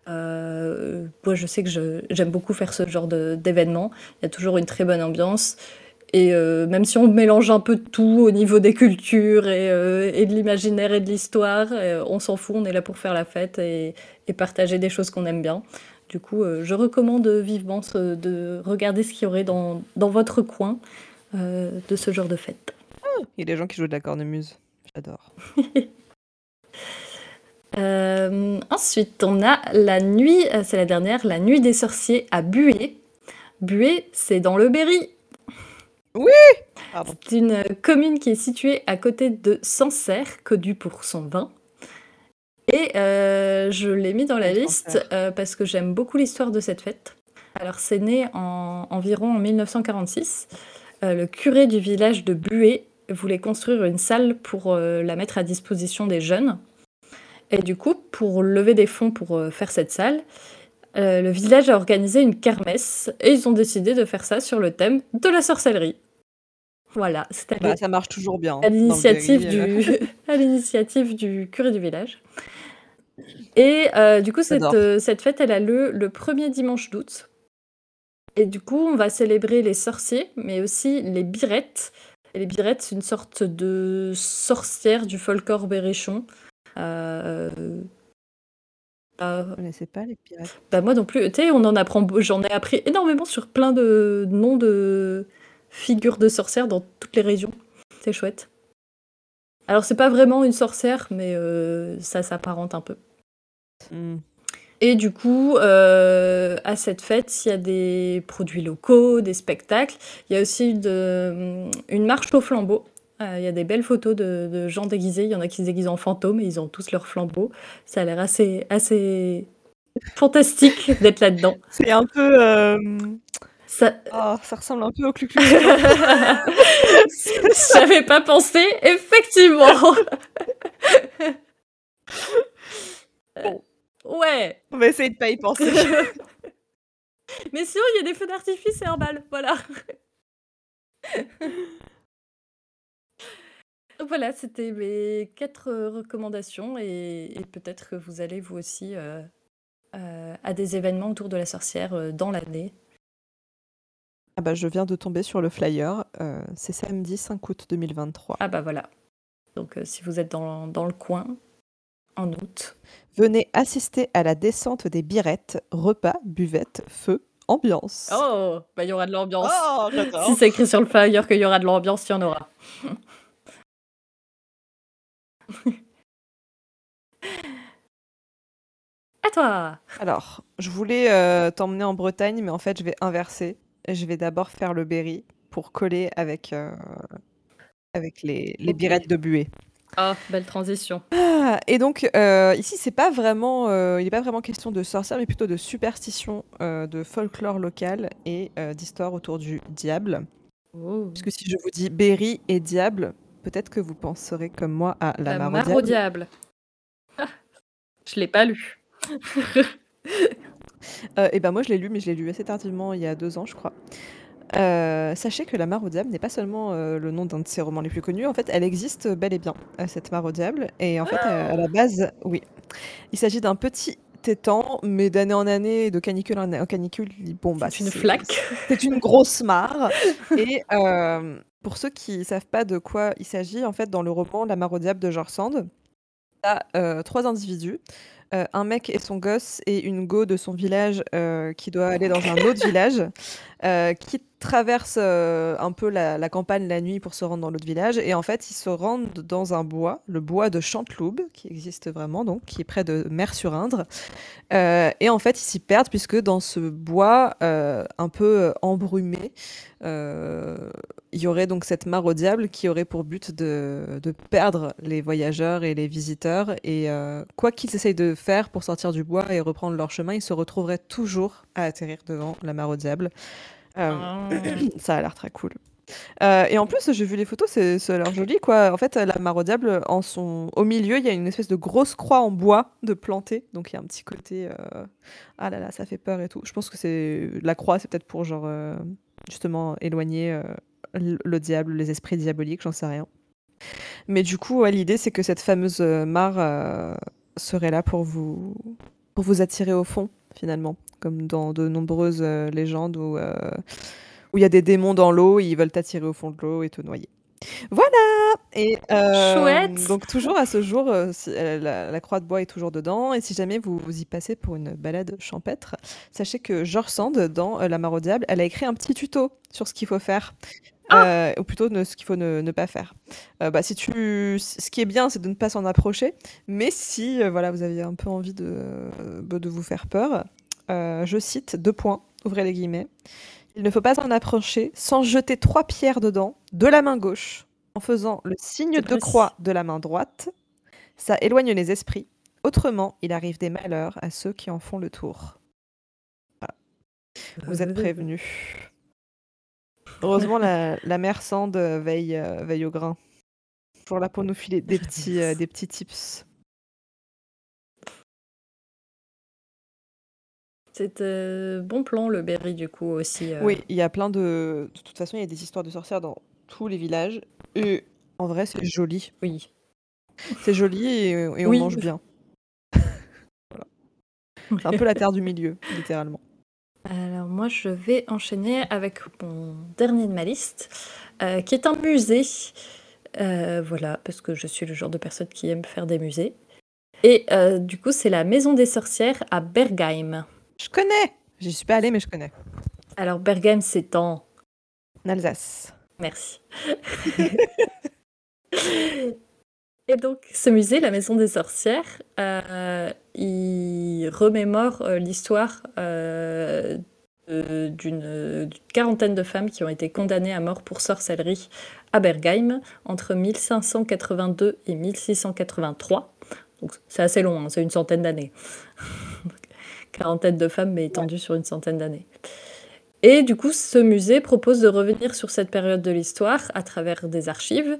Euh, moi, je sais que j'aime beaucoup faire ce genre d'événements. Il y a toujours une très bonne ambiance. Et même si on mélange un peu de tout au niveau des cultures et, de l'imaginaire et de l'histoire, on s'en fout, on est là pour faire la fête et partager des choses qu'on aime bien. Du coup, euh, je recommande vivement ce- de regarder ce qu'il y aurait dans, dans votre coin euh, de ce genre de fête. Il y a des gens qui jouent de la cornemuse. J'adore. (laughs) Euh, ensuite, on a la nuit, c'est la dernière, la nuit des sorciers à Buée. Buée, c'est dans le Berry. Pardon. C'est une commune qui est située à côté de Sancerre, connue pour son vin. Et euh, je l'ai mis dans la liste euh, parce que j'aime beaucoup l'histoire de cette fête. Alors, c'est né en, environ en 1946. Euh, le curé du village de Buée voulait construire une salle pour la mettre à disposition des jeunes. Et du coup, pour lever des fonds pour faire cette salle, le village a organisé une kermesse et ils ont décidé de faire ça sur le thème de la sorcellerie. Voilà, c'est Bah, ça marche toujours bien. à dans le l'initiative du, (laughs) à l'initiative du curé du village. Et euh, du coup, cette, euh, cette fête, elle a lieu le premier dimanche d'août. Et du coup, on va célébrer les sorciers, mais aussi les birettes. Et les birettes, c'est une sorte de sorcière du folklore berrichon. Euh, bah, Je connaissais pas les pirates? bah, moi non plus. Tu sais, on en apprend, j'en ai appris énormément sur plein de noms de figures de sorcières dans toutes les régions. C'est chouette. Alors, c'est pas vraiment une sorcière, mais euh, ça s'apparente un peu. Hmm. Et du coup, euh, à cette fête, il y a des produits locaux, des spectacles. Il y a aussi de- une marche au flambeau. Euh, Il y a des belles photos de, de gens déguisés. Il y en a qui se déguisent en fantômes et ils ont tous leurs flambeaux. Ça a l'air assez, assez fantastique d'être là-dedans. C'est un peu. euh, Ça... ah, ça ressemble un peu au Klan. (laughs) J'avais pas pensé, effectivement. (laughs) Bon. Ouais. On va essayer de pas y penser. (laughs) Mais sinon, il y a des feux d'artifice et un bal. Voilà. Voilà, c'était mes quatre euh, recommandations et, et peut-être que vous allez vous aussi euh, euh, à des événements autour de la sorcière euh, dans l'année. Ah bah, je viens de tomber sur le flyer. euh, c'est samedi 5 août 2023. Ah bah voilà. Donc euh, si vous êtes dans, dans le coin, en août. Venez assister à la descente des birettes, repas, buvette, feu, ambiance. Oh, bah il y aura de l'ambiance. Oh, j'adore. Si c'est écrit sur le flyer qu'il y aura de l'ambiance, il y en aura. (laughs) à toi. Alors, je voulais euh, t'emmener en Bretagne, mais en fait, je vais inverser. Je vais d'abord faire le berry pour coller avec, euh, avec les, les birettes de buée. Ah, belle transition. Ah, et donc, euh, ici, c'est pas vraiment, euh, il n'est pas vraiment question de sorcière, mais plutôt de superstition, euh, de folklore local et d'histoire autour du diable. Oh. Puisque si je vous dis berry et diable, peut-être que vous penserez comme moi à la, La mare au diable. diable. Ah, (laughs) je l'ai pas lu. (laughs) Euh, et ben moi je l'ai lu, mais je l'ai lu assez tardivement, il y a deux ans, je crois. Euh, sachez que la mare au diable n'est pas seulement euh, le nom d'un de ses romans les plus connus, en fait, elle existe bel et bien, euh, cette mare au diable. Et en fait, à la base, oui, il s'agit d'un petit étang, mais d'année en année, de canicule en en canicule, il- bon bah C'est une c'est- flaque. C'est une grosse mare. Et pour ceux qui ne savent pas de quoi il s'agit, en fait, dans le roman La mare au diable de George Sand, il y a euh, trois individus. Euh, un mec et son gosse et une go de son village euh, qui doit aller dans un autre village, euh, qui traverse euh, un peu la, campagne la nuit pour se rendre dans l'autre village. Et en fait, ils se rendent dans un bois, le bois de Chanteloube, qui existe vraiment, donc qui est près de Mer-sur-Indre. Euh, et en fait, ils s'y perdent puisque dans ce bois euh, un peu embrumé, il y aurait donc cette mare au diable qui aurait pour but de, de perdre les voyageurs et les visiteurs. Et quoi qu'ils essayent de faire pour sortir du bois et reprendre leur chemin, ils se retrouveraient toujours à atterrir devant la mare au diable. Euh, Ah. (clears throat) ça a l'air très cool. Euh, et en plus, j'ai vu les photos, c'est, ça a l'air joli, quoi. En fait, la mare au diable, en son... au milieu, il y a une espèce de grosse croix en bois de plantée. Donc, il y a un petit côté. euh, Ah là là, ça fait peur et tout. Je pense que c'est. La croix, c'est peut-être pour, genre, euh, justement, éloigner le diable, les esprits diaboliques, j'en sais rien. Mais du coup, ouais, l'idée, c'est que cette fameuse mare serait là pour vous... pour vous attirer au fond, finalement. Comme dans de nombreuses euh, légendes où. euh, où il y a des démons dans l'eau, ils veulent t'attirer au fond de l'eau et te noyer. Voilà Et euh, Chouette. donc toujours à ce jour, euh, si- euh, la, la croix de bois est toujours dedans. Et si jamais vous, vous y passez pour une balade champêtre, sachez que George Sand, dans La Mare au Diable, elle a écrit un petit tuto sur ce qu'il faut faire. Euh, ou plutôt ne- ce qu'il faut ne, ne pas faire. Euh, bah, si tu, ce qui est bien, c'est de ne pas s'en approcher. Mais si euh, voilà, vous avez un peu envie de, euh, de vous faire peur, je cite deux points, ouvrez les guillemets. Il ne faut pas en approcher sans jeter trois pierres dedans, de la main gauche, en faisant le signe de croix de la main droite. Ça éloigne les esprits. Autrement, il arrive des malheurs à ceux qui en font le tour. Voilà. Vous êtes prévenus. Heureusement, la, la mère Sand euh, veille, euh, veille au grain. Toujours là pour nous filer des petits, euh, des petits tips. C'est euh, bon plan le berry du coup aussi. Oui, il y a plein de... De toute façon, il y a des histoires de sorcières dans tous les villages. Et en vrai, c'est joli. Oui. C'est joli et, et on Oui. mange bien. (laughs) Voilà. C'est un peu la terre du milieu, littéralement. Alors moi je vais enchaîner avec mon dernier de ma liste, euh, qui est un musée. Euh, voilà, parce que je suis le genre de personne qui aime faire des musées. Et euh, du coup c'est la Maison des Sorcières à Bergheim. Je connais J'y suis pas allée, mais je connais. Alors Bergheim c'est en... En Alsace. Merci. (laughs) Et donc, ce musée, la Maison des Sorcières, il remémore euh, l'histoire euh, d'une quarantaine de femmes qui ont été condamnées à mort pour sorcellerie à Bergheim entre 1582 et 1683. Donc, c'est assez long, hein, c'est une centaine d'années. (laughs) quarantaine de femmes, mais étendues sur une centaine d'années. Et du coup, ce musée propose de revenir sur cette période de l'histoire à travers des archives.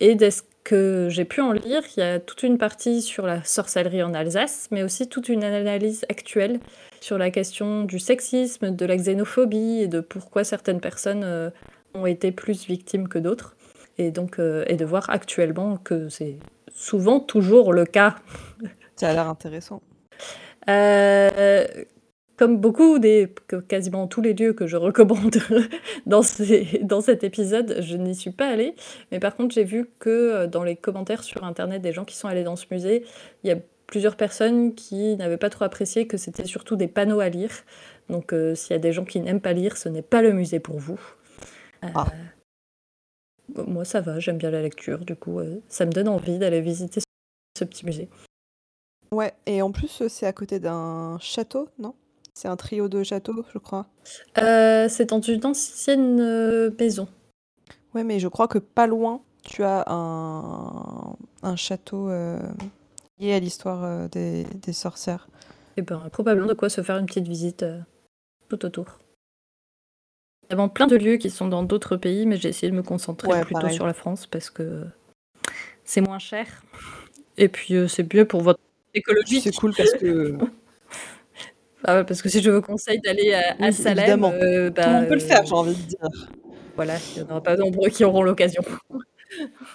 Et que j'ai pu en lire, il y a toute une partie sur la sorcellerie en Alsace, mais aussi toute une analyse actuelle sur la question du sexisme, de la xénophobie et de pourquoi certaines personnes euh, ont été plus victimes que d'autres. Et donc, euh, et de voir actuellement que c'est souvent toujours le cas Ça a l'air intéressant. euh, comme beaucoup des quasiment tous les lieux que je recommande (laughs) dans ces dans cet épisode, je n'y suis pas allée. Mais par contre, j'ai vu que, heu, dans les commentaires sur internet des gens qui sont allés dans ce musée, il y a plusieurs personnes qui n'avaient pas trop apprécié, que c'était surtout des panneaux à lire. Donc, heu, s'il y a des gens qui n'aiment pas lire, ce n'est pas le musée pour vous. Heu, Ah. moi ça va, j'aime bien la lecture, du coup, ça me donne envie d'aller visiter ce ce petit musée. Ouais et en plus, c'est à côté d'un château, non? C'est un trio de châteaux, je crois? Heu, c'est dans une ancienne, heu, maison. Ouais, mais je crois que pas loin, tu as un un château, heu, lié à l'histoire, des des sorcières. Et ben, probablement de quoi se faire une petite visite, tout autour. Il y a plein de lieux qui sont dans d'autres pays, mais j'ai essayé de me concentrer Ouais, plutôt pareil. sur la France parce que c'est moins cher et puis, c'est mieux pour votre écologie. c'est cool parce que (laughs) Bah, ouais, parce que si je vous conseille d'aller à à Oui, Salem, évidemment. heu, Tout le bah, monde peut le faire, heu, j'ai envie de dire. voilà, il y en aura pas nombreux qui auront l'occasion. (laughs)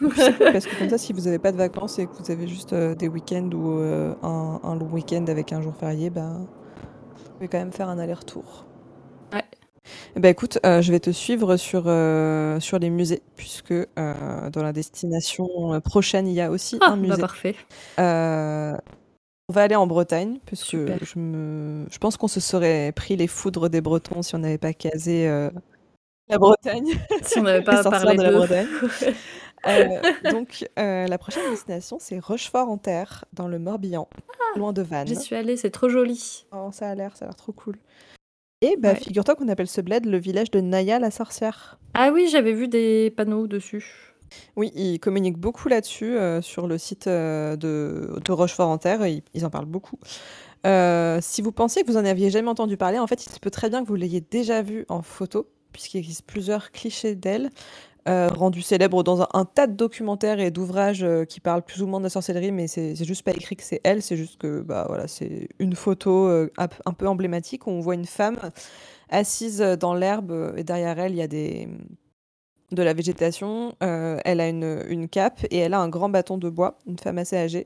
(laughs) Parce que comme ça, si vous avez pas de vacances et que vous avez juste, heu, des week-ends ou, heu, un un long week-end avec un jour férié, bah, vous pouvez quand même faire un aller-retour. Ouais. Et bah, écoute, heu, je vais te suivre sur, heu, sur les musées puisque, heu, dans la destination, heu, prochaine, il y a aussi Ah! un Bah, musée. parfait. Heu, on va aller en Bretagne parce que Super. je me je pense qu'on se serait pris les foudres des Bretons si on n'avait pas casé, heu, la Bretagne, Si on n'avait (laughs) pas parlé de la. Bretagne. Heu, (laughs) donc, heu, la prochaine destination, c'est Rochefort-en-Terre, dans le Morbihan, Ah! loin de J'y Vannes. suis allée, c'est trop joli. Oh, ça a l'air ça a l'air trop cool. Et bah, Ouais. figure-toi qu'on appelle ce bled le village de Naya la sorcière. Ah oui, j'avais vu des panneaux dessus. Oui, ils communiquent beaucoup là-dessus, heu, sur le site, heu, de Rochefort-en-Terre, ils ils en parlent beaucoup. Heu, si vous pensiez que vous en aviez jamais entendu parler, en fait, il se peut très bien que vous l'ayez déjà vue en photo, puisqu'il existe plusieurs clichés d'elle, rendus célèbres dans un tas de documentaires et d'ouvrages, qui parlent plus ou moins de la sorcellerie, mais c'est juste pas écrit que c'est elle, c'est juste que, bah, voilà, c'est une photo, un peu emblématique où on voit une femme assise, dans l'herbe, et derrière elle, il y a des, de la végétation. Heu, elle a une, une cape et elle a un grand bâton de bois, une femme assez âgée.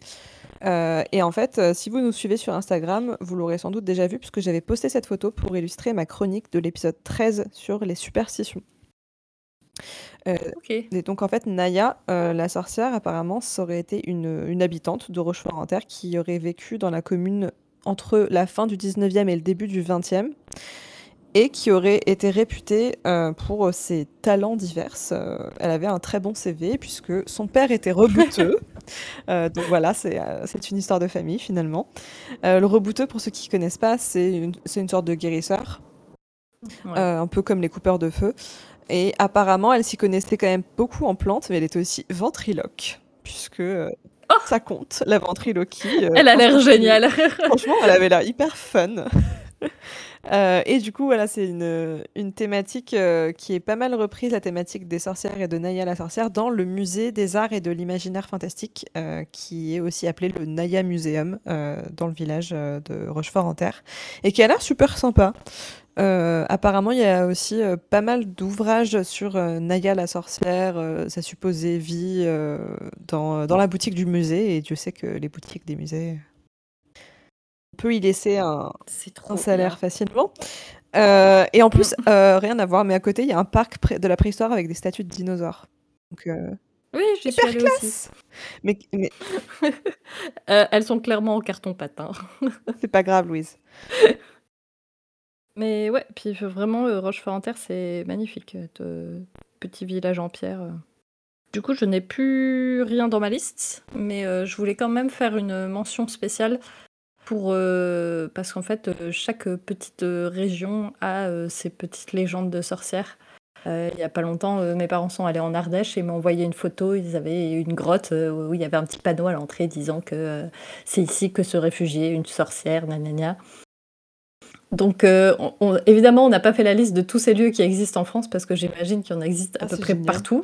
Heu, et en fait, heu, si vous nous suivez sur Instagram, vous l'aurez sans doute déjà vu puisque j'avais posté cette photo pour illustrer ma chronique de l'épisode 13 sur les superstitions. Heu, OK. et donc en fait, Naya, la sorcière, apparemment, ça aurait été une, une habitante de Rochefort-en-Terre qui aurait vécu dans la commune entre la fin du 19e et le début du 20e et qui aurait été réputée, heu, pour, ses talents divers. Heu, elle avait un très bon CV puisque son père était rebouteux. Heu, (laughs) donc voilà, c'est, une histoire de famille finalement. Le rebouteux, pour ceux qui connaissent pas, c'est une une sorte de guérisseur, Ouais. un peu comme les coupeurs de feu et apparemment, elle s'y connaissait quand même beaucoup en plantes, mais elle était aussi ventriloque puisque, Oh! ça compte, la ventriloquie, Elle a l'air géniale. Franchement, elle avait l'air hyper fun. (laughs) Heu, et du coup, voilà, c'est une, une thématique, heu, qui est pas mal reprise, la thématique des sorcières et de Naya la sorcière, dans le musée des arts et de l'imaginaire fantastique, heu, qui est aussi appelé le Naya Museum, dans le village, de Rochefort-en-Terre et qui a l'air super sympa. Apparemment, il y a aussi, pas mal d'ouvrages sur, Naya la sorcière, sa supposée vie, dans, dans la boutique du musée et Dieu sait que les boutiques des musées peut y laisser un salaire bien. facilement. Heu, et en plus, heu, (laughs) rien à voir, mais à côté, il y a un parc de la préhistoire avec des statues de dinosaures. Donc, heu, Oui, j'y suis aussi. classe! Mais (laughs) elles sont clairement en carton-pâte, hein. (laughs) c'est pas grave, Louise. Mais ouais, puis vraiment, Rochefort-en-Terre, c'est magnifique, de petit village en pierre. Du coup, je n'ai plus rien dans ma liste, mais je voulais quand même faire une mention spéciale pour, heu parce qu'en fait, heu, chaque, petite, heu, région a, ses petites légendes de sorcières. Il y a pas longtemps, mes parents sont allés en Ardèche et m'ont envoyé une photo. Ils avaient une grotte, où il y avait un petit panneau à l'entrée disant que, c'est ici que se réfugiait une sorcière, gna. Donc, heu, on on évidemment, on n'a pas fait la liste de tous ces lieux qui existent en France parce que j'imagine qu'il y en existe à Ah, peu près génial. partout.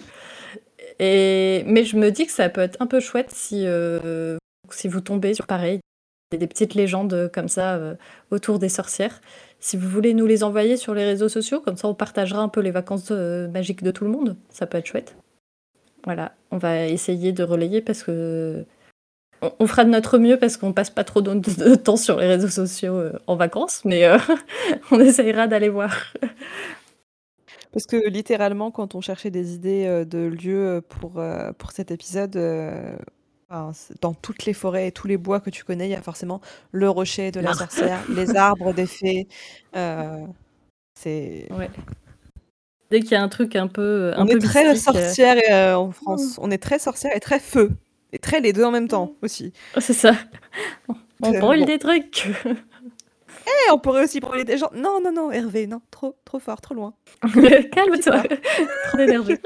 Et mais je me dis que ça peut être un peu chouette si, si vous tombez sur pareil, des petites légendes, heu, comme ça, heu, autour des sorcières. Si vous voulez nous les envoyer sur les réseaux sociaux, comme ça on partagera un peu les vacances, heu, magiques de tout le monde. Ça peut être chouette. Voilà, on va essayer de relayer parce que On, fera de notre mieux parce qu'on passe pas trop de, temps sur les réseaux sociaux euh, en vacances, mais euh, (laughs) on essayera d'aller voir. Parce que littéralement, quand on cherchait des idées euh, de lieux euh, pour, euh, cet épisode, euh, enfin, c'est- dans toutes les forêts et tous les bois que tu connais, il y a forcément le rocher de la sorcière, (laughs) les arbres des fées. euh, c'est... Ouais. Dès qu'il y a un truc un peu, un On peu est très mystique, euh, sorcière euh, en France. On est très sorcière et très feu. Et très les deux en même temps aussi. c'est ça. (laughs) On Euh, brûle bon. des trucs. (laughs) Eh, on pourrait aussi brûler des gens. Non, non, non, Hervé, non, trop, trop fort, trop loin. Calme-toi. Trop d'énergie.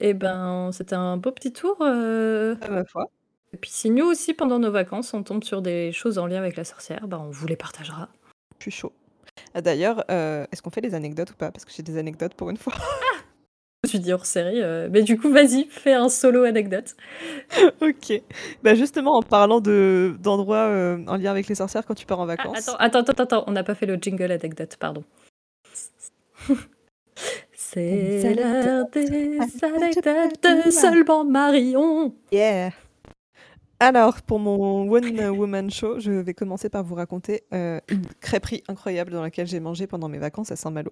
Eh ben, c'était un beau petit tour. euh, À ma foi. Et puis si nous aussi, pendant nos vacances, on tombe sur des choses en lien avec la sorcière, ben, on vous les partagera. Je suis chaud. Ah, D'ailleurs, euh, est-ce qu'on fait des anecdotes ou pas? Parce que j'ai des anecdotes pour une fois. (laughs) Je me suis dit hors série. euh, Mais du coup, vas-y, fais un solo anecdote. ok. Bah justement, en parlant de d'endroits euh, en lien avec les sorcières quand tu pars en Ah, vacances. attends, attends, attends, attends, on n'a pas fait le jingle anecdote, pardon. C'est l'heure des anecdotes. de seulement Marion. Yeah. Alors, pour mon One Woman Show, je vais commencer par vous raconter euh, une crêperie incroyable dans laquelle j'ai mangé pendant mes vacances à Saint-Malo.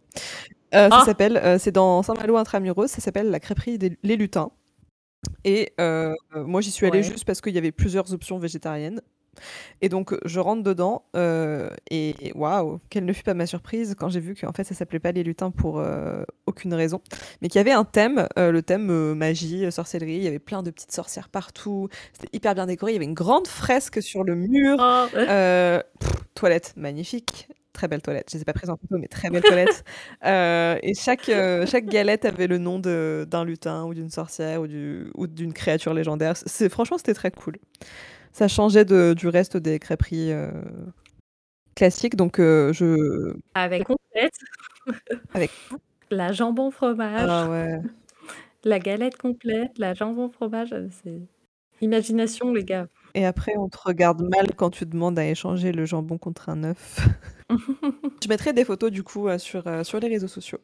Euh, Ah. Ça s'appelle, euh, c'est dans Saint-Malo intramuros, ça s'appelle la crêperie des Les Lutins. Et moi, j'y suis allée Ouais. juste parce qu'il y avait plusieurs options végétariennes. Et donc, je rentre dedans euh, et waouh, quelle ne fut pas ma surprise quand j'ai vu qu'en fait, ça s'appelait pas les lutins pour euh, aucune raison, mais qu'il y avait un thème, euh, le thème magie, sorcellerie. Il y avait plein de petites sorcières partout. C'était hyper bien décoré. Il y avait une grande fresque sur le mur. Oh, pff, toilette magnifique. Très belle toilette. Je ne les ai pas prises en photo, mais très belle toilette. (laughs) Euh, et chaque, euh, chaque galette avait le nom de- d'un lutin ou d'une sorcière ou du- ou d'une créature légendaire. Franchement, c'était très cool. Ça changeait de- du reste des crêperies euh, classiques. Donc, euh, je. avec complète. (laughs) Avec- la jambon fromage, Ah ouais. la galette complète, la jambon fromage. euh, C'est imagination, les gars. Et après, on te regarde mal quand tu demandes à échanger le jambon contre un œuf. (laughs) Je mettrai des photos du coup sur, sur les réseaux sociaux.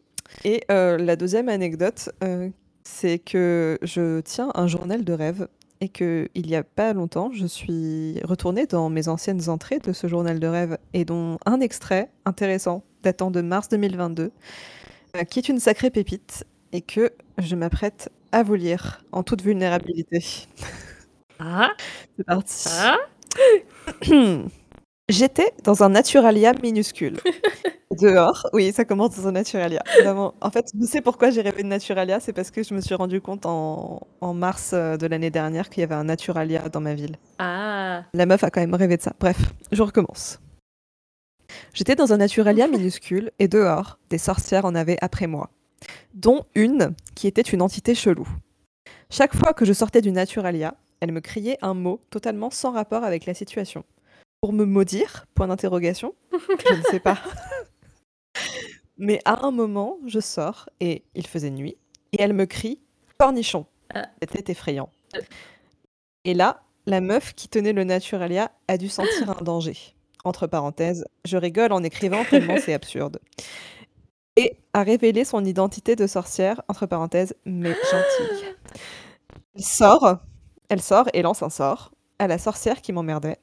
Et euh, la deuxième anecdote, euh, c'est que je tiens un journal de rêve et que il y a pas longtemps, je suis retournée dans mes anciennes entrées de ce journal de rêve et dont un extrait intéressant datant de mars 2022, euh, qui est une sacrée pépite et que je m'apprête à vous lire en toute vulnérabilité. Ah, C'est parti. ah. (clears throat) J'étais dans un Naturalia minuscule. (laughs) Dehors, oui, ça commence dans un Naturalia. Vraiment. En fait, je sais pourquoi j'ai rêvé de Naturalia, c'est parce que je me suis rendu compte en, en mars euh, de l'année dernière qu'il y avait un Naturalia dans ma ville. Ah, La meuf a quand même rêvé de ça. Bref, je recommence. J'étais dans un Naturalia minuscule et dehors, des sorcières en avaient après moi, dont une qui était une entité chelou. Chaque fois que je sortais du Naturalia, elle me criait un mot totalement sans rapport avec la situation. Pour me maudire? Point d'interrogation. Je ne sais pas. (laughs) Mais à un moment, je sors et il faisait nuit et elle me crie cornichon. Ah. C'était effrayant. Et là, la meuf qui tenait le Naturalia a dû sentir un danger. Entre parenthèses, je rigole en écrivant tellement c'est absurde. Et a révélé son identité de sorcière, entre parenthèses, mais gentille. Elle sort, elle sort et lance un sort à la sorcière qui m'emmerdait.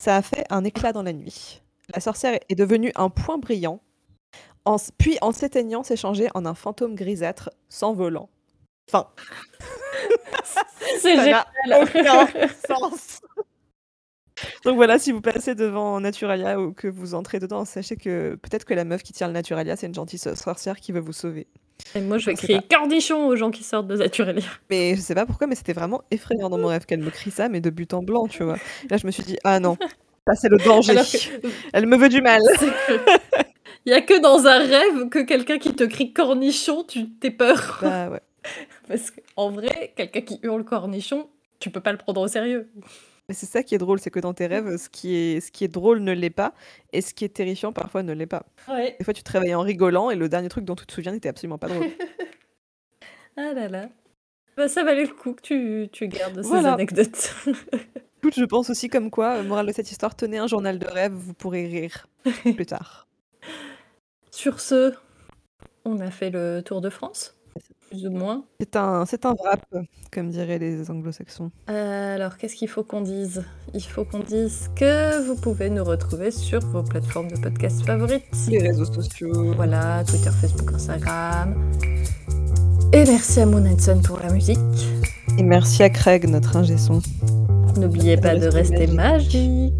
Ça a fait un éclat dans la nuit. La sorcière est devenue un point brillant, en puis en s'éteignant s'est changée en un fantôme grisâtre s'envolant. Enfin, c'est génial. n'a aucun sens. Donc voilà, si vous passez devant Naturalia ou que vous entrez dedans, sachez que peut-être que la meuf qui tient le Naturalia, c'est une gentille so- sorcière qui veut vous sauver. Et moi, je vais crier cornichon aux gens qui sortent de Naturalia. Mais je sais pas pourquoi, mais c'était vraiment effrayant dans mon rêve qu'elle me crie ça, mais de but en blanc, tu vois. Là, je me suis dit, ah non, ça c'est le danger. Que Elle me veut du mal. (laughs) il y a que dans un rêve que quelqu'un qui te crie cornichon, tu t'es peur. Bah ouais. (laughs) Parce qu'en vrai, quelqu'un qui hurle cornichon, tu peux pas le prendre au sérieux. Mais c'est ça qui est drôle, c'est que dans tes rêves, ce qui est, ce qui est drôle ne l'est pas, et ce qui est terrifiant parfois ne l'est pas. Ouais. Des fois, tu te réveilles en rigolant, et le dernier truc dont tu te souviens n'était absolument pas drôle. (laughs) Ah là là. Bah, ça valait le coup que tu, tu gardes ces Voilà. anecdotes. (laughs) Écoute, je pense aussi comme quoi, euh, morale de cette histoire, tenez un journal de rêve, vous pourrez rire (laughs) plus tard. Sur ce, on a fait le tour de France. Plus ou moins. C'est un, c'est un wrap, comme diraient les anglo-saxons. Euh, alors, qu'est-ce qu'il faut qu'on dise? Il faut qu'on dise que vous pouvez nous retrouver sur vos plateformes de podcast favorites. Les réseaux sociaux. Voilà, Twitter, Facebook, Instagram. Et merci à Moon Hanson pour la musique. Et merci à Craig, notre ingé son. N'oubliez pas de rester magique.